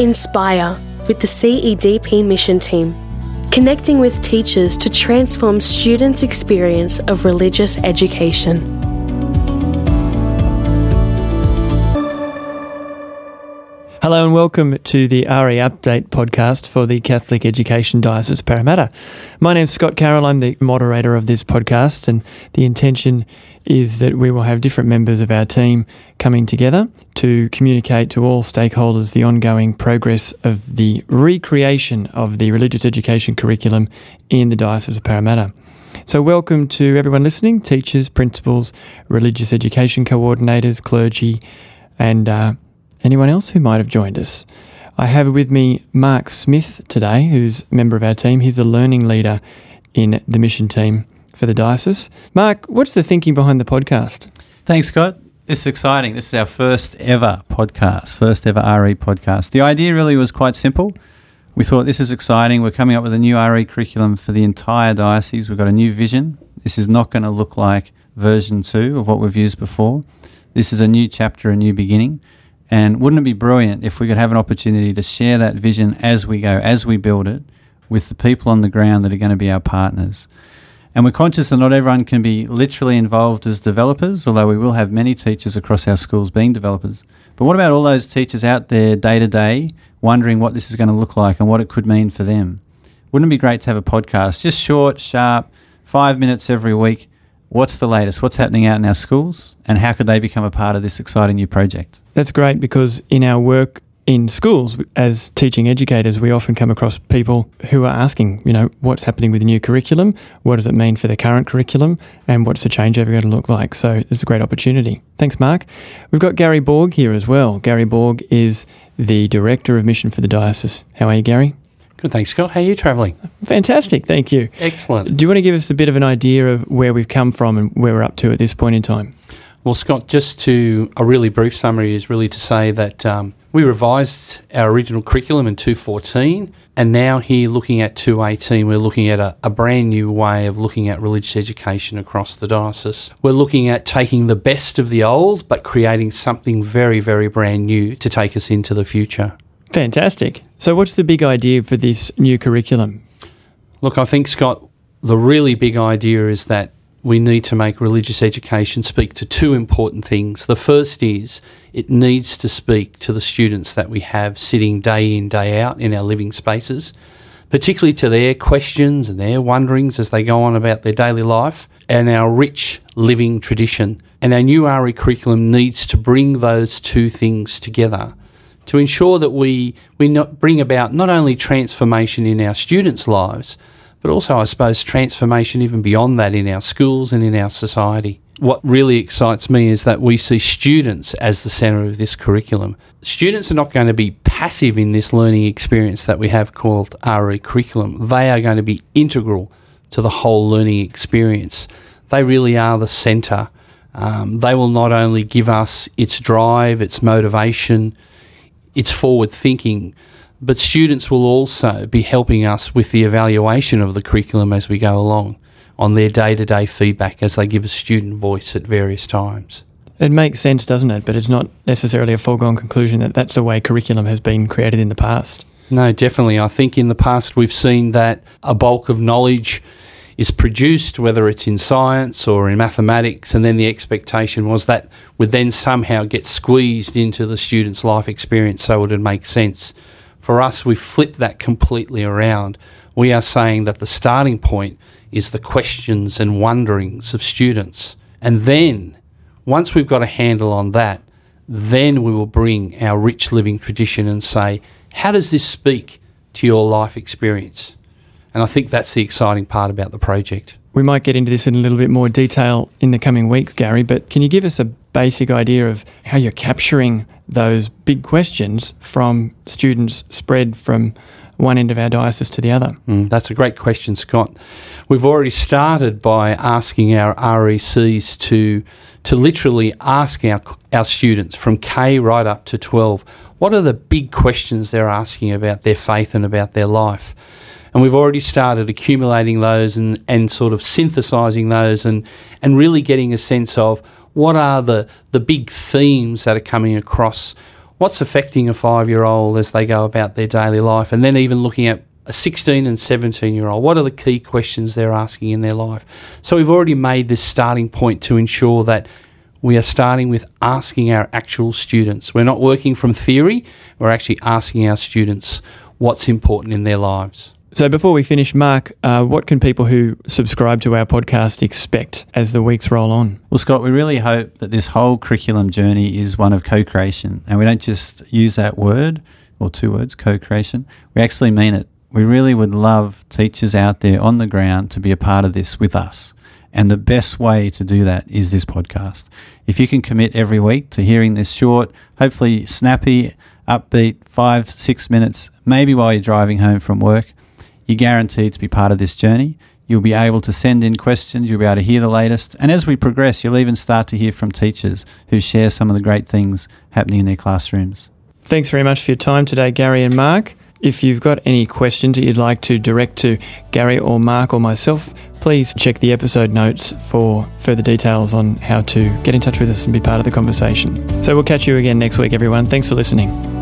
Inspire with the CEDP mission team, connecting with teachers to transform students' experience of religious education. Hello and welcome to the RE Update podcast for the Catholic Education Diocese of Parramatta. My name's Scott Carroll. I'm the moderator of this podcast, and the intention is that we will have different members of our team coming together to communicate to all stakeholders the ongoing progress of the recreation of the religious education curriculum in the Diocese of Parramatta. So, welcome to everyone listening teachers, principals, religious education coordinators, clergy, and uh, anyone else who might have joined us. I have with me Mark Smith today, who's a member of our team. He's the learning leader in the mission team for the diocese. Mark, what's the thinking behind the podcast? Thanks, Scott. This is exciting. This is our first ever podcast, first ever RE podcast. The idea really was quite simple. We thought this is exciting. We're coming up with a new RE curriculum for the entire diocese. We've got a new vision. This is not going to look like version two of what we've used before. This is a new chapter, a new beginning. And wouldn't it be brilliant if we could have an opportunity to share that vision as we go, as we build it, with the people on the ground that are going to be our partners? And we're conscious that not everyone can be literally involved as developers, although we will have many teachers across our schools being developers. But what about all those teachers out there day to day wondering what this is going to look like and what it could mean for them? Wouldn't it be great to have a podcast, just short, sharp, five minutes every week? What's the latest? What's happening out in our schools? And how could they become a part of this exciting new project? That's great because in our work in schools as teaching educators, we often come across people who are asking, you know, what's happening with the new curriculum? What does it mean for the current curriculum? And what's the changeover going to look like? So is a great opportunity. Thanks, Mark. We've got Gary Borg here as well. Gary Borg is the Director of Mission for the Diocese. How are you, Gary? Good, thanks, Scott. How are you travelling? Fantastic, thank you. Excellent. Do you want to give us a bit of an idea of where we've come from and where we're up to at this point in time? Well, Scott, just to a really brief summary is really to say that um, we revised our original curriculum in 214, and now here looking at 218, we're looking at a, a, brand new way of looking at religious education across the diocese. We're looking at taking the best of the old, but creating something very, very brand new to take us into the future. Fantastic. So, what's the big idea for this new curriculum? Look, I think, Scott, the really big idea is that we need to make religious education speak to two important things. The first is it needs to speak to the students that we have sitting day in, day out in our living spaces, particularly to their questions and their wonderings as they go on about their daily life and our rich living tradition. And our new RE curriculum needs to bring those two things together to ensure that we, we bring about not only transformation in our students' lives, but also, I suppose, transformation even beyond that in our schools and in our society. What really excites me is that we see students as the centre of this curriculum. Students are not going to be passive in this learning experience that we have called RE curriculum. They are going to be integral to the whole learning experience. They really are the centre. Um, they will not only give us its drive, its motivation, its forward thinking, but students will also be helping us with the evaluation of the curriculum as we go along on their day to day feedback as they give a student voice at various times. It makes sense, doesn't it? But it's not necessarily a foregone conclusion that that's the way curriculum has been created in the past. No, definitely. I think in the past we've seen that a bulk of knowledge is produced, whether it's in science or in mathematics, and then the expectation was that would then somehow get squeezed into the student's life experience so it would make sense. For us, we flip that completely around. We are saying that the starting point is the questions and wonderings of students. And then, once we've got a handle on that, then we will bring our rich living tradition and say, how does this speak to your life experience? And I think that's the exciting part about the project. We might get into this in a little bit more detail in the coming weeks, Gary, but can you give us a basic idea of how you're capturing those big questions from students spread from one end of our diocese to the other? Mm, that's a great question, Scott. We've already started by asking our RECs to to literally ask our our students from K right up to 12 what are the big questions they're asking about their faith and about their life. And we've already started accumulating those and, and sort of synthesizing those and, and really getting a sense of what are the, the big themes that are coming across? what's affecting a five year old as they go about their daily life, and then even looking at a 16 and 17 year old, what are the key questions they're asking in their life? So we've already made this starting point to ensure that we are starting with asking our actual students. We're not working from theory, we're actually asking our students what's important in their lives. So, before we finish, Mark, uh, what can people who subscribe to our podcast expect as the weeks roll on? Well, Scott, we really hope that this whole curriculum journey is one of co creation. And we don't just use that word or two words, co creation, we actually mean it. We really would love teachers out there on the ground to be a part of this with us. And the best way to do that is this podcast. If you can commit every week to hearing this short, hopefully snappy, upbeat, five, six minutes, maybe while you're driving home from work, you're guaranteed to be part of this journey. You'll be able to send in questions, you'll be able to hear the latest. And as we progress, you'll even start to hear from teachers who share some of the great things happening in their classrooms. Thanks very much for your time today, Gary and Mark. If you've got any questions that you'd like to direct to Gary or Mark or myself, please check the episode notes for further details on how to get in touch with us and be part of the conversation. So we'll catch you again next week, everyone. Thanks for listening.